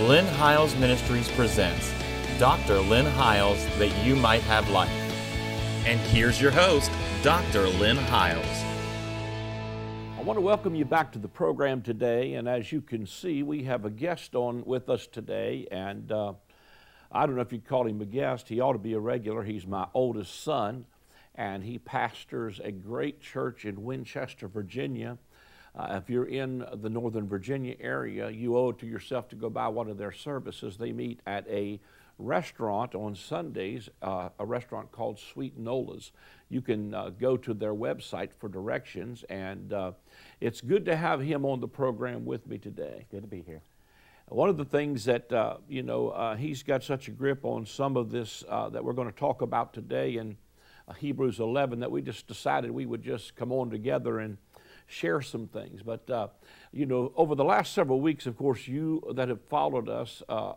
Lynn Hiles Ministries presents Dr. Lynn Hiles That You Might Have Life. And here's your host, Dr. Lynn Hiles. I want to welcome you back to the program today, and as you can see, we have a guest on with us today, and uh, I don't know if you'd call him a guest. He ought to be a regular. He's my oldest son, and he pastors a great church in Winchester, Virginia. Uh, if you're in the Northern Virginia area, you owe it to yourself to go by one of their services. They meet at a restaurant on Sundays, uh, a restaurant called Sweet Nola's. You can uh, go to their website for directions, and uh, it's good to have him on the program with me today. Good to be here. One of the things that, uh, you know, uh, he's got such a grip on some of this uh, that we're going to talk about today in Hebrews 11 that we just decided we would just come on together and share some things. But, uh, you know, over the last several weeks, of course, you that have followed us, uh,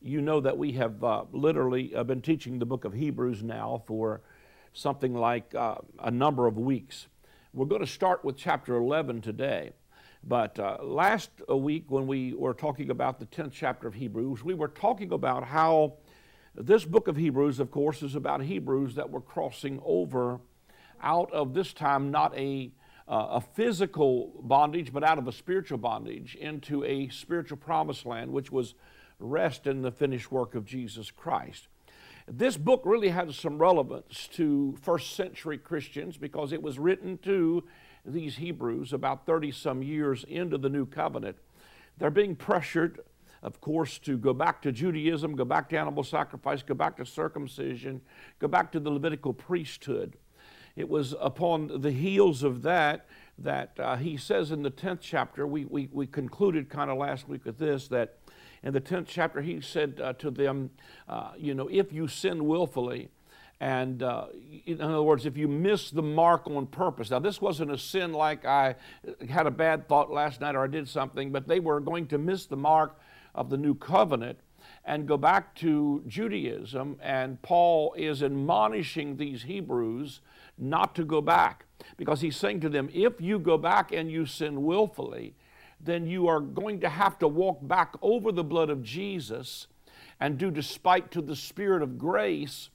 you know that we have uh, literally uh, been teaching the book of Hebrews now for something like uh, a number of weeks. We're going to start with chapter 11 today. But uh, last week, when we were talking about the 10th chapter of Hebrews, we were talking about how this book of Hebrews, of course, is about Hebrews that were crossing over out of this time not a uh, a physical bondage, but out of a spiritual bondage into a spiritual promised land, which was rest in the finished work of Jesus Christ. This book really has some relevance to first century Christians because it was written to these Hebrews about 30 some years into the new covenant. They're being pressured, of course, to go back to Judaism, go back to animal sacrifice, go back to circumcision, go back to the Levitical priesthood. It was upon the heels of that that uh, he says in the 10th chapter, we, we, we concluded kind of last week with this, that in the 10th chapter he said uh, to them, uh, you know, if you sin willfully, and uh, in other words, if you miss the mark on purpose. Now, this wasn't a sin like I had a bad thought last night or I did something, but they were going to miss the mark of the new covenant and go back to Judaism. And Paul is admonishing these Hebrews not to go back. Because he's saying to them, if you go back and you sin willfully, then you are going to have to walk back over the blood of Jesus and do despite to the Spirit of grace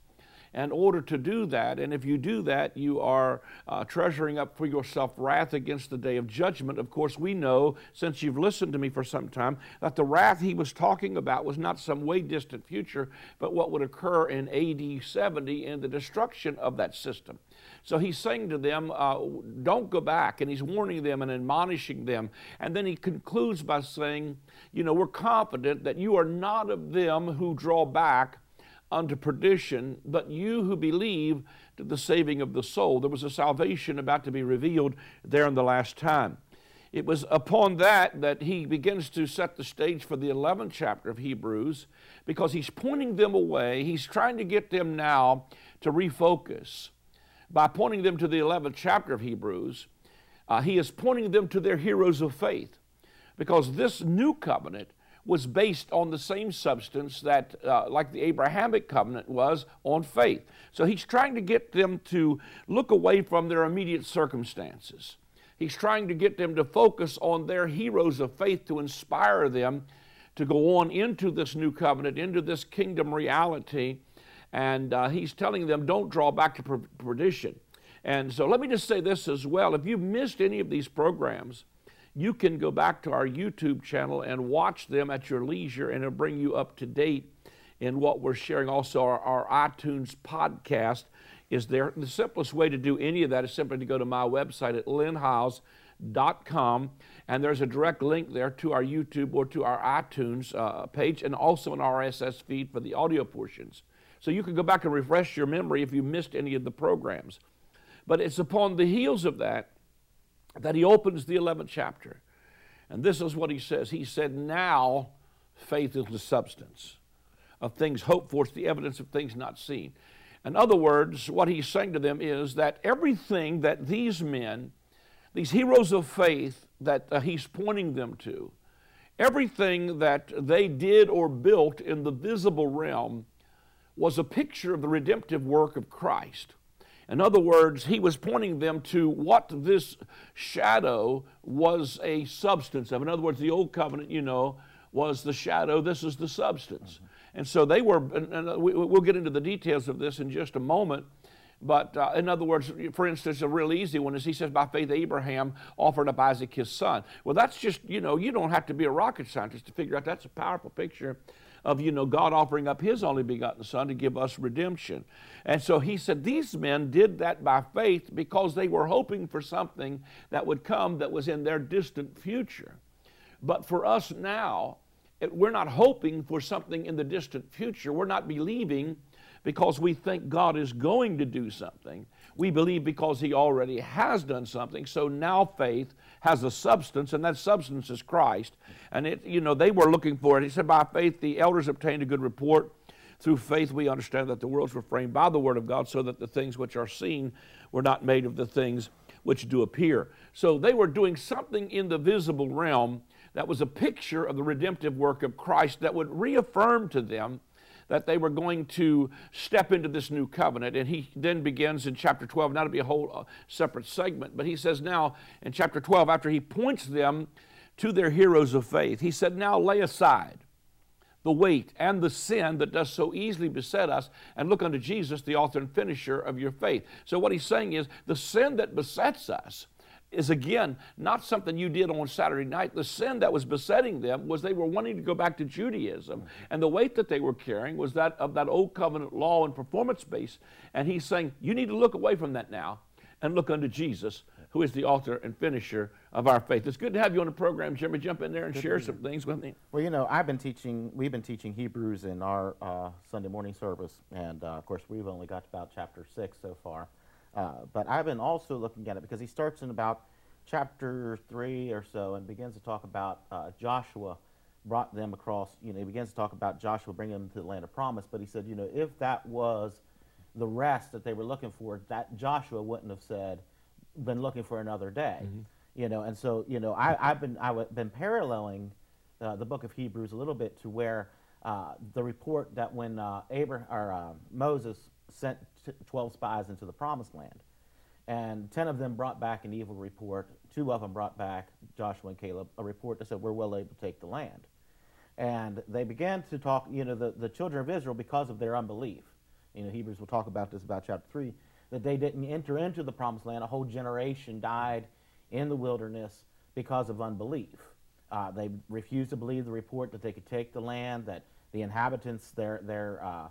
in order to do that. And if you do that, you are uh, treasuring up for yourself wrath against the day of judgment. Of course, we know, since you've listened to me for some time, that the wrath he was talking about was not some way distant future, but what would occur in AD 70 in the destruction of that system. So he's saying to them, uh, don't go back. And he's warning them and admonishing them. And then he concludes by saying, you know, we're confident that you are not of them who draw back unto perdition, but you who believe to the saving of the soul. There was a salvation about to be revealed there in the last time. It was upon that that he begins to set the stage for the 11th chapter of Hebrews because he's pointing them away. He's trying to get them now to refocus by pointing them to the 11th chapter of Hebrews, uh, he is pointing them to their heroes of faith because this new covenant was based on the same substance that, uh, like the Abrahamic covenant was, on faith. So he's trying to get them to look away from their immediate circumstances. He's trying to get them to focus on their heroes of faith to inspire them to go on into this new covenant, into this kingdom reality and uh, he's telling them, don't draw back to perdition. And so let me just say this as well. If you've missed any of these programs, you can go back to our YouTube channel and watch them at your leisure, and it'll bring you up to date in what we're sharing. Also, our, our iTunes podcast is there. The simplest way to do any of that is simply to go to my website at lynnhiles.com, and there's a direct link there to our YouTube or to our iTunes uh, page, and also an RSS feed for the audio portions. So you can go back and refresh your memory if you missed any of the programs. But it's upon the heels of that that he opens the 11th chapter. And this is what he says. He said, Now faith is the substance of things hoped for, it's the evidence of things not seen. In other words, what he's saying to them is that everything that these men, these heroes of faith that uh, he's pointing them to, everything that they did or built in the visible realm was a picture of the redemptive work of Christ. In other words, he was pointing them to what this shadow was a substance of. In other words, the old covenant, you know, was the shadow, this is the substance. And so they were, and, uh, we, we'll get into the details of this in just a moment. But uh, in other words, for instance, a real easy one is he says, by faith, Abraham offered up Isaac his son. Well, that's just, you know, you don't have to be a rocket scientist to figure out that's a powerful picture of, you know, God offering up his only begotten son to give us redemption. And so he said, these men did that by faith because they were hoping for something that would come that was in their distant future. But for us now, we're not hoping for something in the distant future. We're not believing because we think God is going to do something. We believe because He already has done something. So now faith has a substance, and that substance is Christ. And it, you know, they were looking for it. He said, By faith the elders obtained a good report. Through faith we understand that the worlds were framed by the word of God, so that the things which are seen were not made of the things which do appear. So they were doing something in the visible realm that was a picture of the redemptive work of Christ that would reaffirm to them that they were going to step into this new covenant. And he then begins in chapter 12, now to be a whole uh, separate segment, but he says now in chapter 12, after he points them to their heroes of faith, he said, Now lay aside the weight and the sin that does so easily beset us, and look unto Jesus, the author and finisher of your faith. So, what he's saying is the sin that besets us is again not something you did on Saturday night. The sin that was besetting them was they were wanting to go back to Judaism. And the weight that they were carrying was that of that old covenant law and performance base. And he's saying, you need to look away from that now and look unto Jesus, who is the author and finisher of our faith. It's good to have you on the program, Jimmy. Jump in there and good share some things with me. Well, you know, I've been teaching, we've been teaching Hebrews in our uh, Sunday morning service. And uh, of course, we've only got about chapter 6 so far. Uh, but I've been also looking at it because he starts in about chapter 3 or so and begins to talk about uh, Joshua brought them across, you know, he begins to talk about Joshua bringing them to the land of promise. But he said, you know, if that was the rest that they were looking for, that Joshua wouldn't have said, been looking for another day. Mm-hmm. You know, and so, you know, I, have been, I've been paralleling uh, the book of Hebrews a little bit to where uh, the report that when uh, Abraham, or, uh, Moses sent 12 spies into the promised land, and 10 of them brought back an evil report. Two of them brought back, Joshua and Caleb, a report that said, We're well able to take the land. And they began to talk, you know, the, the children of Israel, because of their unbelief, you know, Hebrews will talk about this about chapter 3, that they didn't enter into the promised land. A whole generation died in the wilderness because of unbelief. Uh, they refused to believe the report that they could take the land, that the inhabitants, their, their uh,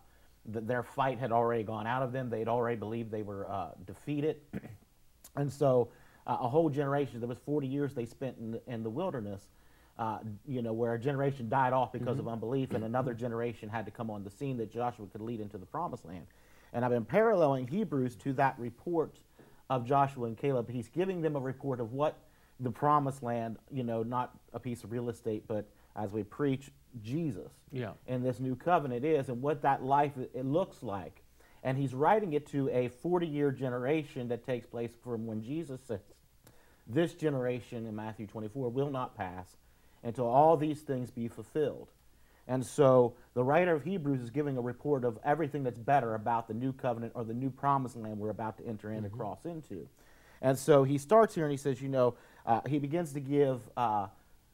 th- their fight had already gone out of them. They had already believed they were uh, defeated. and so uh, a whole generation, there was 40 years they spent in the, in the wilderness, uh, you know, where a generation died off because mm-hmm. of unbelief and another generation had to come on the scene that Joshua could lead into the promised land. And I've been paralleling Hebrews to that report of Joshua and Caleb. He's giving them a report of what the promised land, you know, not a piece of real estate, but as we preach, Jesus yeah. and this new covenant is and what that life it looks like. And he's writing it to a 40 year generation that takes place from when Jesus says, This generation in Matthew 24 will not pass until all these things be fulfilled. And so the writer of Hebrews is giving a report of everything that's better about the new covenant or the new promised land we're about to enter in mm-hmm. and cross into. And so he starts here and he says, you know, uh, he begins to give uh,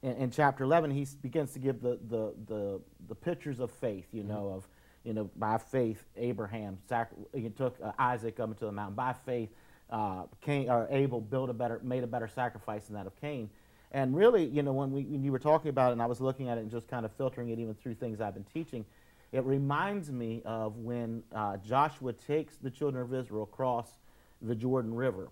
in, in, chapter 11, he begins to give the, the, the, the pictures of faith, you know, mm-hmm. of, you know, by faith, Abraham he took uh, Isaac up into the mountain. By faith, uh, Cain, or Abel built a better, made a better sacrifice than that of Cain. And really, you know, when, we, when you were talking about it and I was looking at it and just kind of filtering it even through things I've been teaching, it reminds me of when uh, Joshua takes the children of Israel across the Jordan River.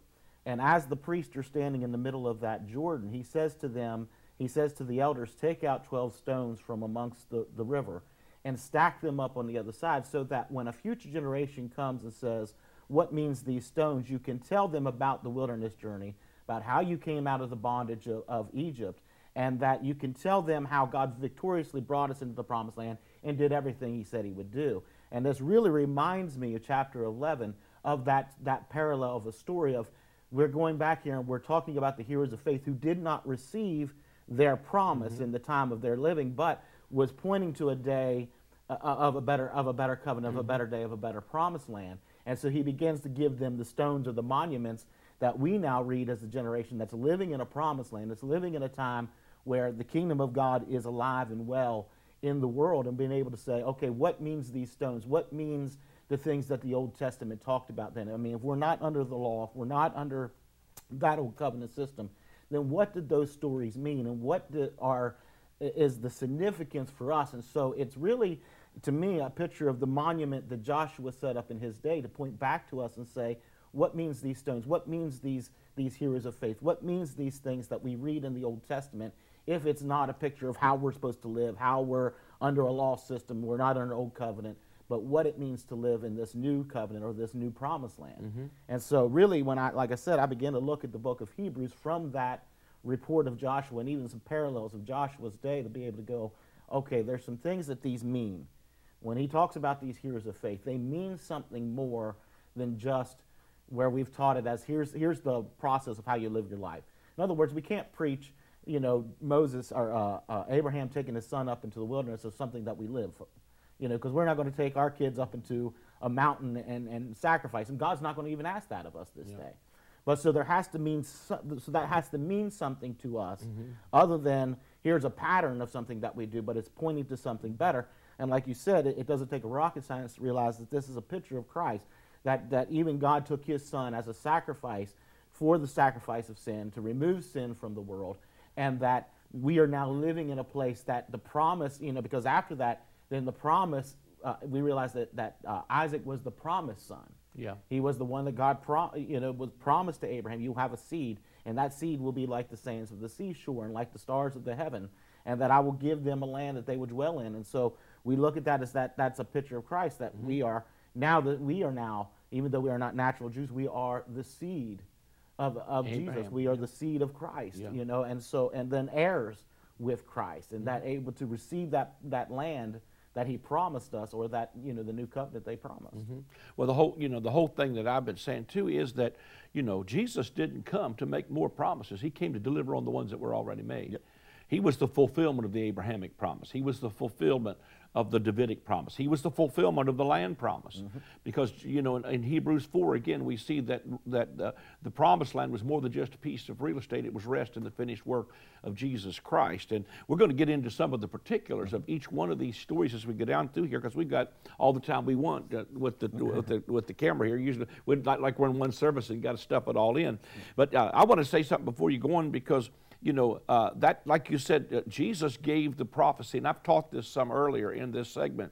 And as the priests are standing in the middle of that Jordan, he says to them, he says to the elders, Take out 12 stones from amongst the, the river and stack them up on the other side so that when a future generation comes and says, What means these stones? you can tell them about the wilderness journey, about how you came out of the bondage of, of Egypt, and that you can tell them how God victoriously brought us into the promised land and did everything He said He would do. And this really reminds me of chapter 11 of that, that parallel of a story of we're going back here and we're talking about the heroes of faith who did not receive their promise mm-hmm. in the time of their living, but was pointing to a day uh, uh, of a better of a better covenant, mm-hmm. of a mm-hmm. better day, of a better promised land. And so he begins to give them the stones or the monuments that we now read as a generation that's living in a promised land, that's living in a time where the kingdom of God is alive and well in the world and being able to say, okay, what means these stones? What means the things that the Old Testament talked about then? I mean, if we're not under the law, if we're not under that old covenant system, then what did those stories mean and what did, are is the significance for us? And so it's really to me a picture of the monument that Joshua set up in his day to point back to us and say, what means these stones? What means these these heroes of faith? What means these things that we read in the Old Testament if it's not a picture of how we're supposed to live, how we're under a law system, we're not under an old covenant, but what it means to live in this new covenant or this new promised land. Mm-hmm. And so, really, when I, like I said, I began to look at the book of Hebrews from that report of Joshua and even some parallels of Joshua's day to be able to go, okay, there's some things that these mean. When he talks about these heroes of faith, they mean something more than just where we've taught it as here's, here's the process of how you live your life. In other words, we can't preach you know, Moses or uh, uh, Abraham taking his son up into the wilderness is something that we live for. You know, because we're not going to take our kids up into a mountain and, and sacrifice them. God's not going to even ask that of us this yeah. day. But so there has to mean so, so that has to mean something to us, mm-hmm. other than here's a pattern of something that we do, but it's pointing to something better. And like you said, it, it doesn't take a rocket science to realize that this is a picture of Christ. That that even God took His Son as a sacrifice for the sacrifice of sin to remove sin from the world and that we are now living in a place that the promise, you know, because after that, then the promise, uh, we realize that, that uh, Isaac was the promised son. Yeah. He was the one that God, pro- you know, was promised to Abraham. You have a seed, and that seed will be like the sands of the seashore and like the stars of the heaven, and that I will give them a land that they would dwell in. And so we look at that as that that's a picture of Christ. That mm-hmm. we are now that we are now, even though we are not natural Jews, we are the seed of, of Jesus. We are the seed of Christ, yeah. you know, and so and then heirs with Christ, and mm-hmm. that able to receive that that land that He promised us, or that you know the new covenant they promised. Mm-hmm. Well, the whole you know the whole thing that I've been saying too is that you know Jesus didn't come to make more promises; He came to deliver on the ones that were already made. Yep. He was the fulfillment of the Abrahamic promise. He was the fulfillment of the Davidic promise. He was the fulfillment of the land promise. Mm-hmm. Because, you know, in, in, Hebrews 4, again, we see that, that uh, the promised land was more than just a piece of real estate, it was rest in the finished work of Jesus Christ. And we're going to get into some of the particulars of each one of these stories as we go down through here because we've got all the time we want uh, with, the, okay. with, the, with the camera here. Usually, we're not like we're in one service and got to stuff it all in. But uh, I want to say something before you go on because you know, uh, that, like you said, uh, Jesus gave the prophecy, and I've taught this some earlier in this segment.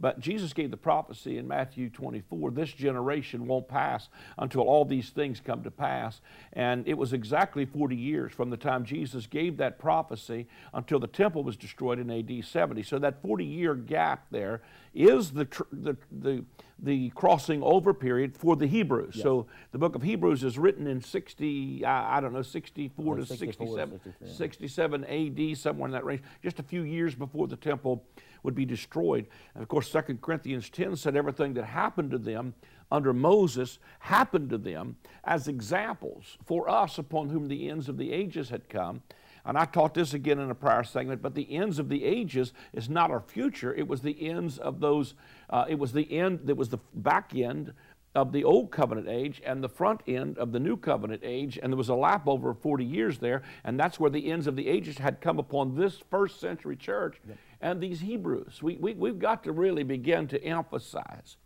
But Jesus gave the prophecy in Matthew 24 this generation won't pass until all these things come to pass. And it was exactly 40 years from the time Jesus gave that prophecy until the temple was destroyed in AD 70. So that 40 year gap there is the, the, the, the crossing over period for the Hebrews. Yes. So the book of Hebrews is written in 60, I, I don't know, 64 to 67, 67 AD, somewhere in that range, just a few years before the temple would be destroyed. And of course, 2 Corinthians 10 said everything that happened to them under Moses happened to them as examples for us upon whom the ends of the ages had come. And I taught this again in a prior segment, but the ends of the ages is not our future. It was the ends of those, uh, it was the end, that was the back end of the old covenant age and the front end of the new covenant age, and there was a lap over 40 years there, and that's where the ends of the ages had come upon this first century church yep. And these Hebrews. We, we, we've got to really begin to emphasize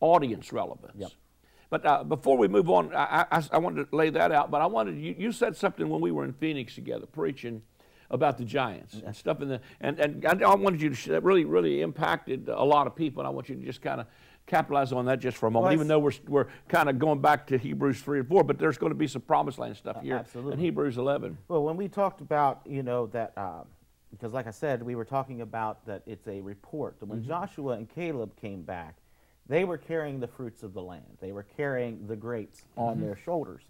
audience relevance. Yep. But uh, before we move on, I, I, I, wanted to lay that out, but I wanted, you, you said something when we were in Phoenix together preaching about the giants and stuff in the, and, and I wanted you to, that really, really impacted a lot of people, and I want you to just kind of capitalize on that just for a moment, well, even though we're, we're kind of going back to Hebrews 3 and 4, but there's going to be some promised land stuff here absolutely. in Hebrews 11. Well, when we talked about, you know, that, uh, because like I said, we were talking about that it's a report. When mm-hmm. Joshua and Caleb came back, they were carrying the fruits of the land. They were carrying the grapes on mm-hmm. their shoulders.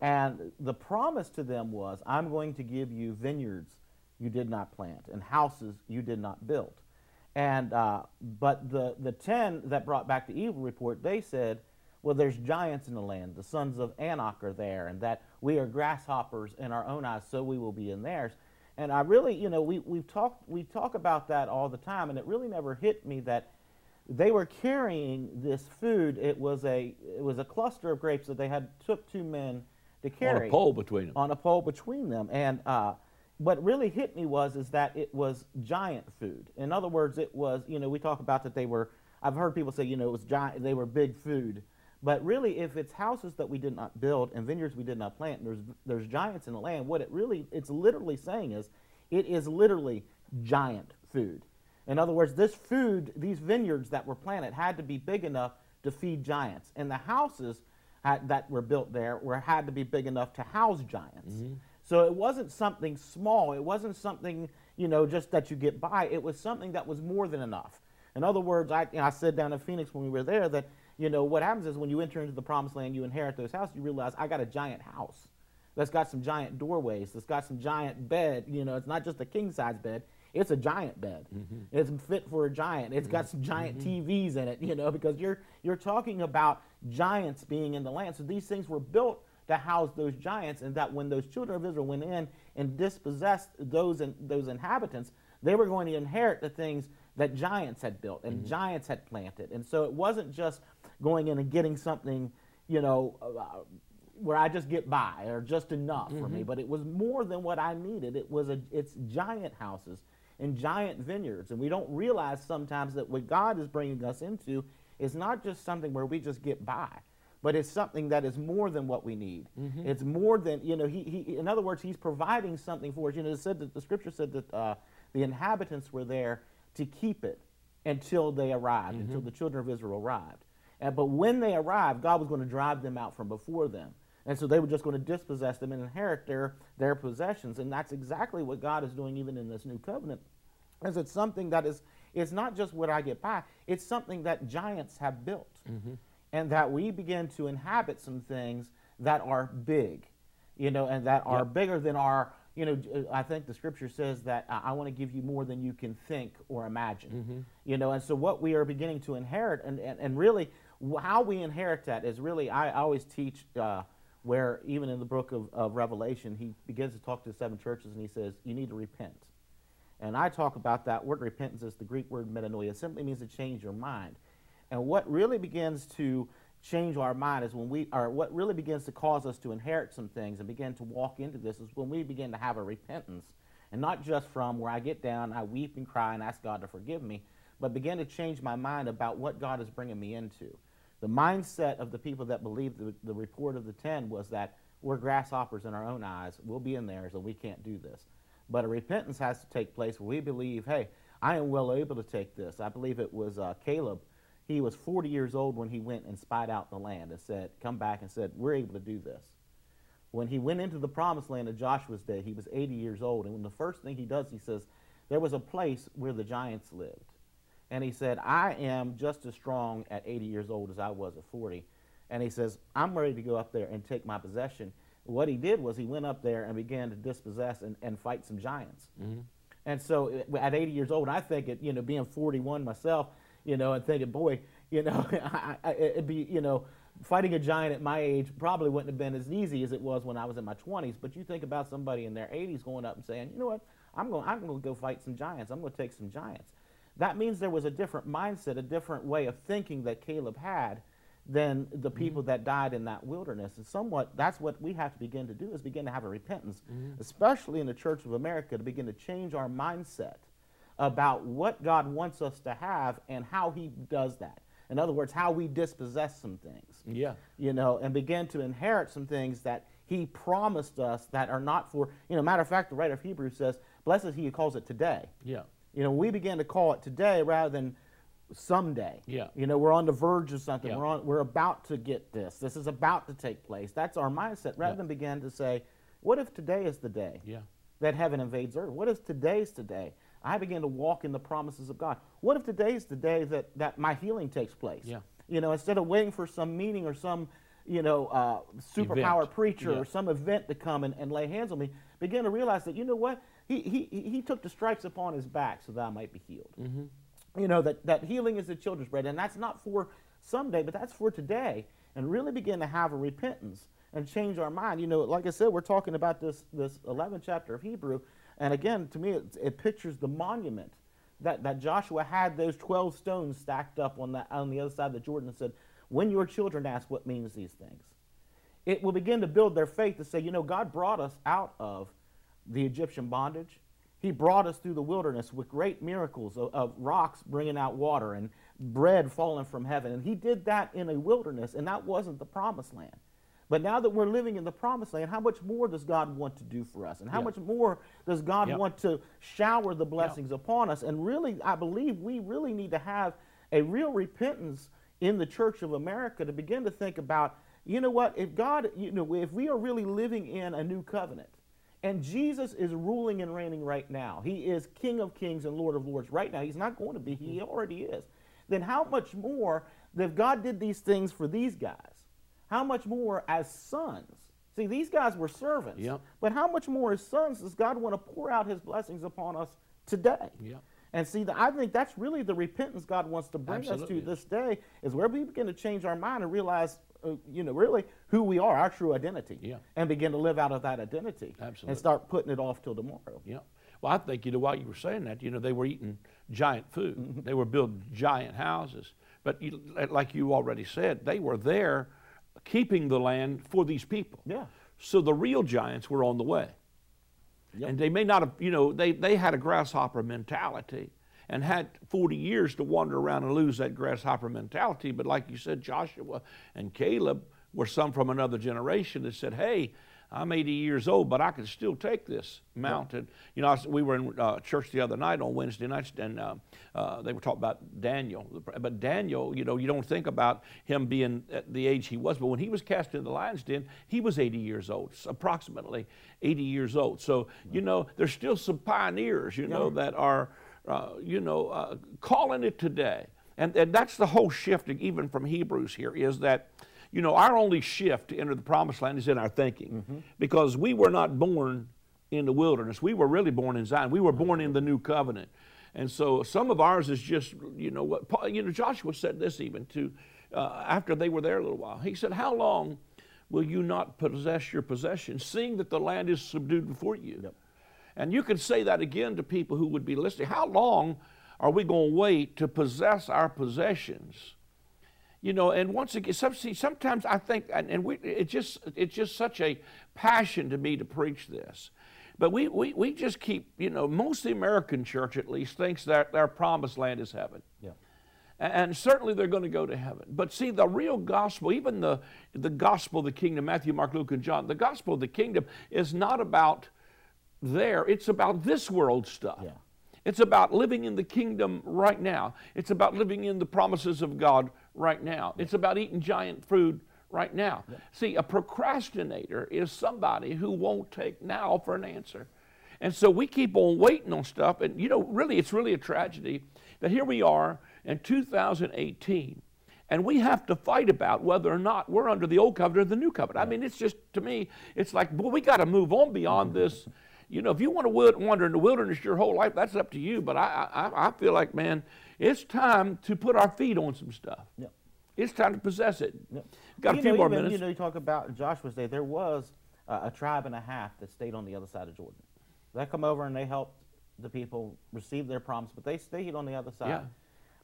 And the promise to them was, I'm going to give you vineyards you did not plant and houses you did not build. And uh, but the the ten that brought back the evil report, they said, well, there's giants in the land. The sons of Anak are there, and that we are grasshoppers in our own eyes, so we will be in theirs. And I really, you know, we we talk we talk about that all the time, and it really never hit me that they were carrying this food. It was a it was a cluster of grapes that they had took two men to carry on a pole between them. On a pole between them, and uh, what really hit me was is that it was giant food. In other words, it was you know we talk about that they were. I've heard people say you know it was giant. They were big food, but really, if it's houses that we did not build and vineyards we did not plant, and there's there's giants in the land. What it really it's literally saying is, it is literally giant food. In other words, this food, these vineyards that were planted, had to be big enough to feed giants, and the houses had, that were built there were had to be big enough to house giants. Mm-hmm. So it wasn't something small. It wasn't something, you know, just that you get by. It was something that was more than enough. In other words, I, you know, I said down in Phoenix when we were there that, you know, what happens is when you enter into the promised land, you inherit those houses, you realize I got a giant house that's got some giant doorways, that's got some giant bed. You know, it's not just a king size bed, it's a giant bed. Mm-hmm. It's fit for a giant. It's got some giant mm-hmm. TVs in it, you know, because you're you're talking about giants being in the land. So these things were built to house those giants, and that when those children of Israel went in and dispossessed those in, those inhabitants, they were going to inherit the things that giants had built and mm-hmm. giants had planted. And so it wasn't just going in and getting something, you know, uh, where I just get by or just enough mm-hmm. for me, mm-hmm. but it was more than what I needed. It was a, it's giant houses and giant vineyards, and we don't realize sometimes that what God is bringing us into is not just something where we just get by but it's something that is more than what we need. Mm-hmm. It's more than, you know, he, he, in other words, he's providing something for us. You know, it said that the scripture said that uh, the inhabitants were there to keep it until they arrived, mm-hmm. until the children of Israel arrived. And, but when they arrived, God was going to drive them out from before them. And so they were just going to dispossess them and inherit their, their possessions. And that's exactly what God is doing even in this new covenant. As it's something that is, it's not just what I get by, it's something that giants have built. Mm-hmm and that we begin to inhabit some things that are big, you know, and that are yep. bigger than our, you know, I think the scripture says that I, I want to give you more than you can think or imagine, mm-hmm. you know, and so what we are beginning to inherit, and, and, and really how we inherit that is really, I always teach uh, where even in the book of, of Revelation, he begins to talk to the seven churches and he says, you need to repent. And I talk about that word repentance is the Greek word metanoia. It simply means to change your mind. And what really begins to change our mind is when we, are what really begins to cause us to inherit some things and begin to walk into this is when we begin to have a repentance. And not just from where I get down, I weep and cry and ask God to forgive me, but begin to change my mind about what God is bringing me into. The mindset of the people that believed the, the report of the ten was that we're grasshoppers in our own eyes, we'll be in theirs, and we can't do this. But a repentance has to take place where we believe, hey, I am well able to take this. I believe it was uh, Caleb he was 40 years old when he went and spied out the land and said, Come back and said, We're able to do this. When he went into the promised land of Joshua's day, he was 80 years old. And when the first thing he does, he says, There was a place where the giants lived. And he said, I am just as strong at 80 years old as I was at 40. And he says, I'm ready to go up there and take my possession. What he did was he went up there and began to dispossess and, and fight some giants. Mm-hmm. And so at 80 years old, I think, it, you know, being 41 myself, you know, and thinking, boy, you know, I, I, it'd be, you know, fighting a giant at my age probably wouldn't have been as easy as it was when I was in my 20s. But you think about somebody in their 80s going up and saying, you know what, I'm going, I'm going to go fight some giants. I'm going to take some giants. That means there was a different mindset, a different way of thinking that Caleb had than the mm-hmm. people mm-hmm. that died in that wilderness. And somewhat, that's what we have to begin to do is begin to have a repentance, mm-hmm. especially in the Church of America, to begin to change our mindset about what God wants us to have and how He does that. In other words, how we dispossess some things. Yeah. You know, and begin to inherit some things that He promised us that are not for, you know, matter of fact, the writer of Hebrews says, Blessed He who calls it today. Yeah. You know, we begin to call it today rather than someday. Yeah. You know, we're on the verge of something. Yeah. We're on we're about to get this. This is about to take place. That's our mindset rather yeah. than begin to say, what if today is the day? Yeah. That heaven invades earth. What if today's today? I began to walk in the promises of God. What if today's the day that, that my healing takes place? Yeah. You know, instead of waiting for some meeting or some, you know, uh, superpower preacher yeah. or some event to come and, and lay hands on me, begin to realize that, you know what? He, he, he took the stripes upon his back so that I might be healed. Mm-hmm. You know, that, that healing is the children's bread. And that's not for someday, but that's for today. And really begin to have a repentance and change our mind. You know, like I said, we're talking about this, this 11th chapter of Hebrew. And again, to me, it, it pictures the monument that, that Joshua had those 12 stones stacked up on, the on the other side of the Jordan and said, When your children ask what means these things, it will begin to build their faith to say, you know, God brought us out of the Egyptian bondage. He brought us through the wilderness with great miracles of, of, rocks bringing out water and bread falling from heaven. And he did that in a wilderness, and that wasn't the promised land. But now that we're living in the promised land, how much more does God want to do for us? And how much more does God want to shower the blessings upon us? And really, I believe we really need to have a real repentance in the Church of America to begin to think about, you know what, if God, you know, if we are really living in a new covenant, and Jesus is ruling and reigning right now. He is King of kings and Lord of lords right now. He's not going to be, he mm-hmm. already is. Then how much more, if God did these things for these guys, how much more as sons? See, these guys were servants. Yep. But how much more as sons does God want to pour out his blessings upon us today? Yep. And see, the, I think that's really the repentance God wants to bring Absolutely. us to this day, is where we begin to change our mind and realize, uh, you know, really who we are, our true identity, Yeah. and begin to live out of that identity, Absolutely. and start putting it off till tomorrow. Yeah. Well, I think, you know, while you were saying that, you know, they were eating giant food. They were building giant houses. But you, like you already said, they were there keeping the land for these people. Yeah. So the real giants were on the way. Yep. And they may not have, you know, they, they had a grasshopper mentality and had 40 years to wander around and lose that grasshopper mentality. But like you said, Joshua and Caleb were some from another generation that said, hey, I'm 80 years old, but I can still take this mountain. You know, I we were in uh, church the other night on Wednesday nights, and uh, uh, they were talking about Daniel. But Daniel, you know, you don't think about him being at the age he was, but when he was cast into the lion's den, he was 80 years old, approximately 80 years old. So, you know, there's still some pioneers, you know, that are, uh, you know, uh, calling it today. And, and that's the whole shift, even from Hebrews here, is that you know, our only shift to enter the promised land is in our thinking because we were not born in the wilderness. We were really born in Zion. We were born in the new covenant. And so some of ours is just, you know, what, Paul- you know, Joshua said this even to, uh, after they were there a little while. He said, How long will you not possess your possessions, seeing that the land is subdued before you? And you can say that again to people who would be listening. How long are we going to wait to possess our possessions? You know and once again some, see, sometimes i think and, and we, it just it's just such a passion to me to preach this but we, we, we just keep you know most of the american church at least thinks that their promised land is heaven Yeah. and, and certainly they're going to go to heaven but see the real gospel even the, the gospel of the kingdom matthew mark luke and john the gospel of the kingdom is not about there it's about this world stuff Yeah. it's about living in the kingdom right now. It's about living in the promises of God right now. It's about eating giant food right now. See, a procrastinator is somebody who won't take now for an answer. And so we keep on waiting on stuff. And, you know, really, it's really a tragedy that here we are in 2018 and we have to fight about whether or not we're under the old covenant or the new covenant. I mean, it's just, to me, it's like, boy, we got to move on beyond mm-hmm. this. You know, if you want to wander in the wilderness your whole life, that's up to you. But I, I, I feel like, man, it's time to put our feet on some stuff. Yep. It's time to possess it. Yep. Got a You few know, more even, minutes. You know, you talk about Joshua's day. There was uh, a tribe and a half that stayed on the other side of Jordan. They come over and they helped the people receive their promise, but they stayed on the other side. Yeah.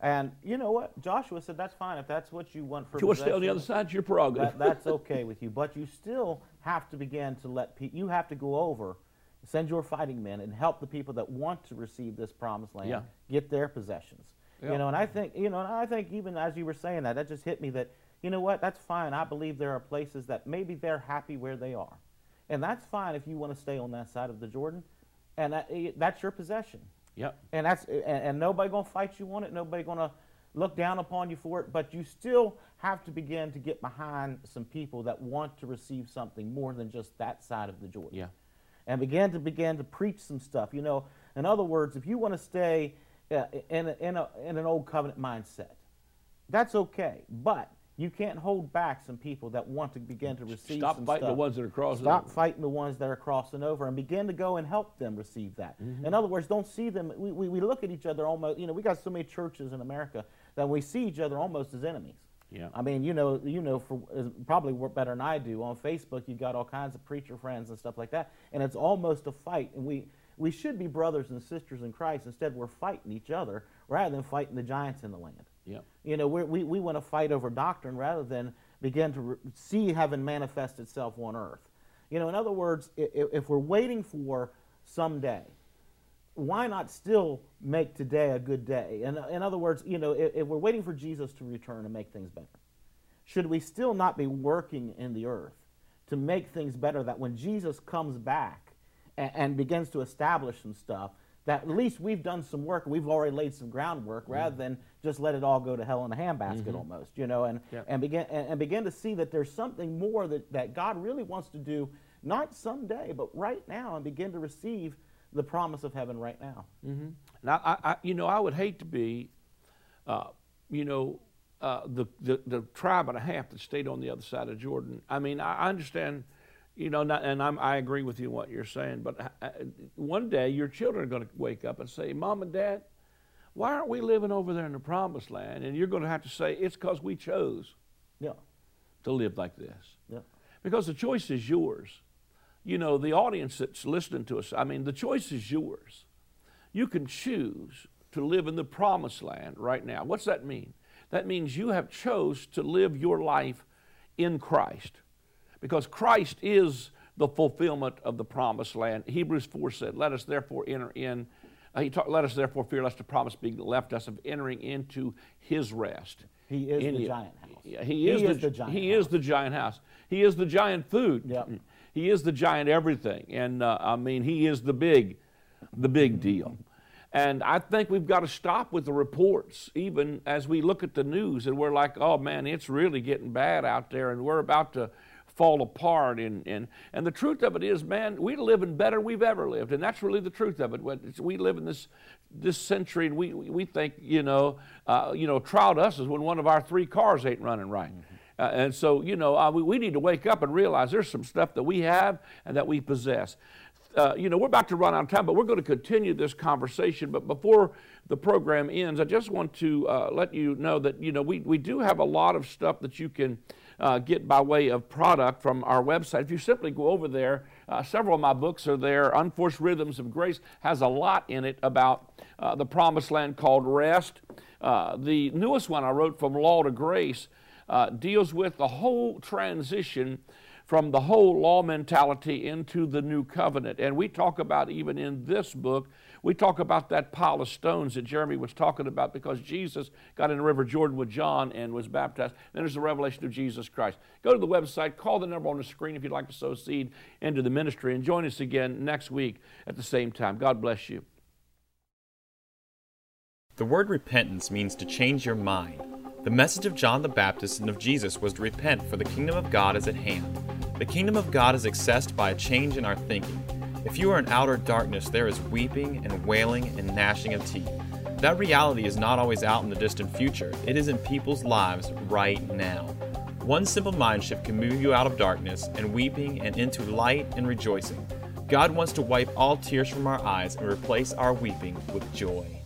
And you know what? Joshua said, "That's fine if that's what you want for." you want to stay on the other side, it's your prerogative. that, that's okay with you. But you still have to begin to let people. You have to go over, send your fighting men, and help the people that want to receive this promised land Yeah. get their possessions. Yeah. You know, and I think you know, and I think even as you were saying that, that just hit me that you know what? That's fine. I believe there are places that maybe they're happy where they are, and that's fine if you want to stay on that side of the Jordan, and that, eh, that's your possession. yep. And that's and, and nobody gonna fight you on it. Nobody gonna look down upon you for it. But you still have to begin to get behind some people that want to receive something more than just that side of the Jordan. Yeah. And begin to begin to preach some stuff. You know, in other words, if you want to stay uh, in a, in a, in an old covenant mindset, that's okay. But you can't hold back some people that want to begin to receive Stop fighting the ones that are crossing Stop over. fighting the ones that are crossing over and begin to go and help them receive that. In other words, don't see them. We, we, we look at each other almost, you know, we got so many churches in America that we see each other almost as enemies. Yeah. I mean, you know, you know, for probably work better than I do on Facebook. you've got all kinds of preacher friends and stuff like that, and it's almost a fight. And we we should be brothers and sisters in Christ. Instead, we're fighting each other rather than fighting the giants in the land. Yep. You know, we're, we we want to fight over doctrine rather than begin to see heaven manifest itself on earth. You know, in other words, if, if we're waiting for someday. Why not still make today a good day? In, in other words, you know, if, if we're waiting for Jesus to return and make things better, should we still not be working in the earth to make things better that when Jesus comes back and, and begins to establish some stuff, that at least we've done some work, we've already laid some groundwork, mm-hmm. rather than just let it all go to hell in a handbasket mm-hmm. almost, you know, and, yeah. and, begin, and, and, begin to see that there's something more that, that God really wants to do, not someday, but right now, and begin to receive the promise of heaven right now. Mm-hmm. Now, I, I, you know, I would hate to be, uh, you know, uh, the, the, the tribe and a half that stayed on the other side of Jordan. I mean, I, I understand – you know, not, and I'm, i agree with you what you're saying, but uh, uh, one day your children are going to wake up and say, Mom and Dad, why aren't we living over there in the promised land? And you're going to have to say, it's because we chose yeah. to live like this. Yeah. Because the choice is yours. You know, the audience that's listening to us, I mean, the choice is yours. You can choose to live in the promised land right now. What's that mean? That means you have chose to live your life in Christ because Christ is the fulfillment of the promised land. Hebrews 4 said, Let us therefore enter in. Uh, he taught, let us therefore fear lest the promise be left us of entering into his rest. He is in the giant house. Yeah, he, he is, is, the, the giant He house. is the giant house. He is the giant food. Yep. He is the giant everything. And uh, I mean, he is the big, the big deal. And I think we've got to stop with the reports, even as we look at the news and we're like, oh man, it's really getting bad out there and we're about to fall apart. And, and, and the truth of it is, man, we're living better we've ever lived. And that's really the truth of it. We live in this, this century and we, we think, you know, uh, you know, trial to us is when one of our three cars ain't running right. Mm-hmm. Uh, and so, you know, uh, we, we need to wake up and realize there's some stuff that we have and that we possess. Uh, you know, we're about to run out of time, but we're going to continue this conversation. But before the program ends, I just want to uh, let you know that, you know, we, we do have a lot of stuff that you can uh, get by way of product from our website. If you simply go over there, uh, several of my books are there. Unforced Rhythms of Grace has a lot in it about uh, the promised land called rest. Uh, the newest one I wrote, From Law to Grace, uh, deals with the whole transition from the whole law mentality into the new covenant. And we talk about, even in this book, we talk about that pile of stones that Jeremy was talking about because Jesus got in the River Jordan with John and was baptized. Then there's the revelation of Jesus Christ. Go to the website, call the number on the screen if you'd like to sow seed into the ministry, and join us again next week at the same time. God bless you. The word repentance means to change your mind. The message of John the Baptist and of Jesus was to repent, for the kingdom of God is at hand. The kingdom of God is accessed by a change in our thinking. If you are in outer darkness, there is weeping and wailing and gnashing of teeth. That reality is not always out in the distant future, it is in people's lives right now. One simple mind shift can move you out of darkness and weeping and into light and rejoicing. God wants to wipe all tears from our eyes and replace our weeping with joy.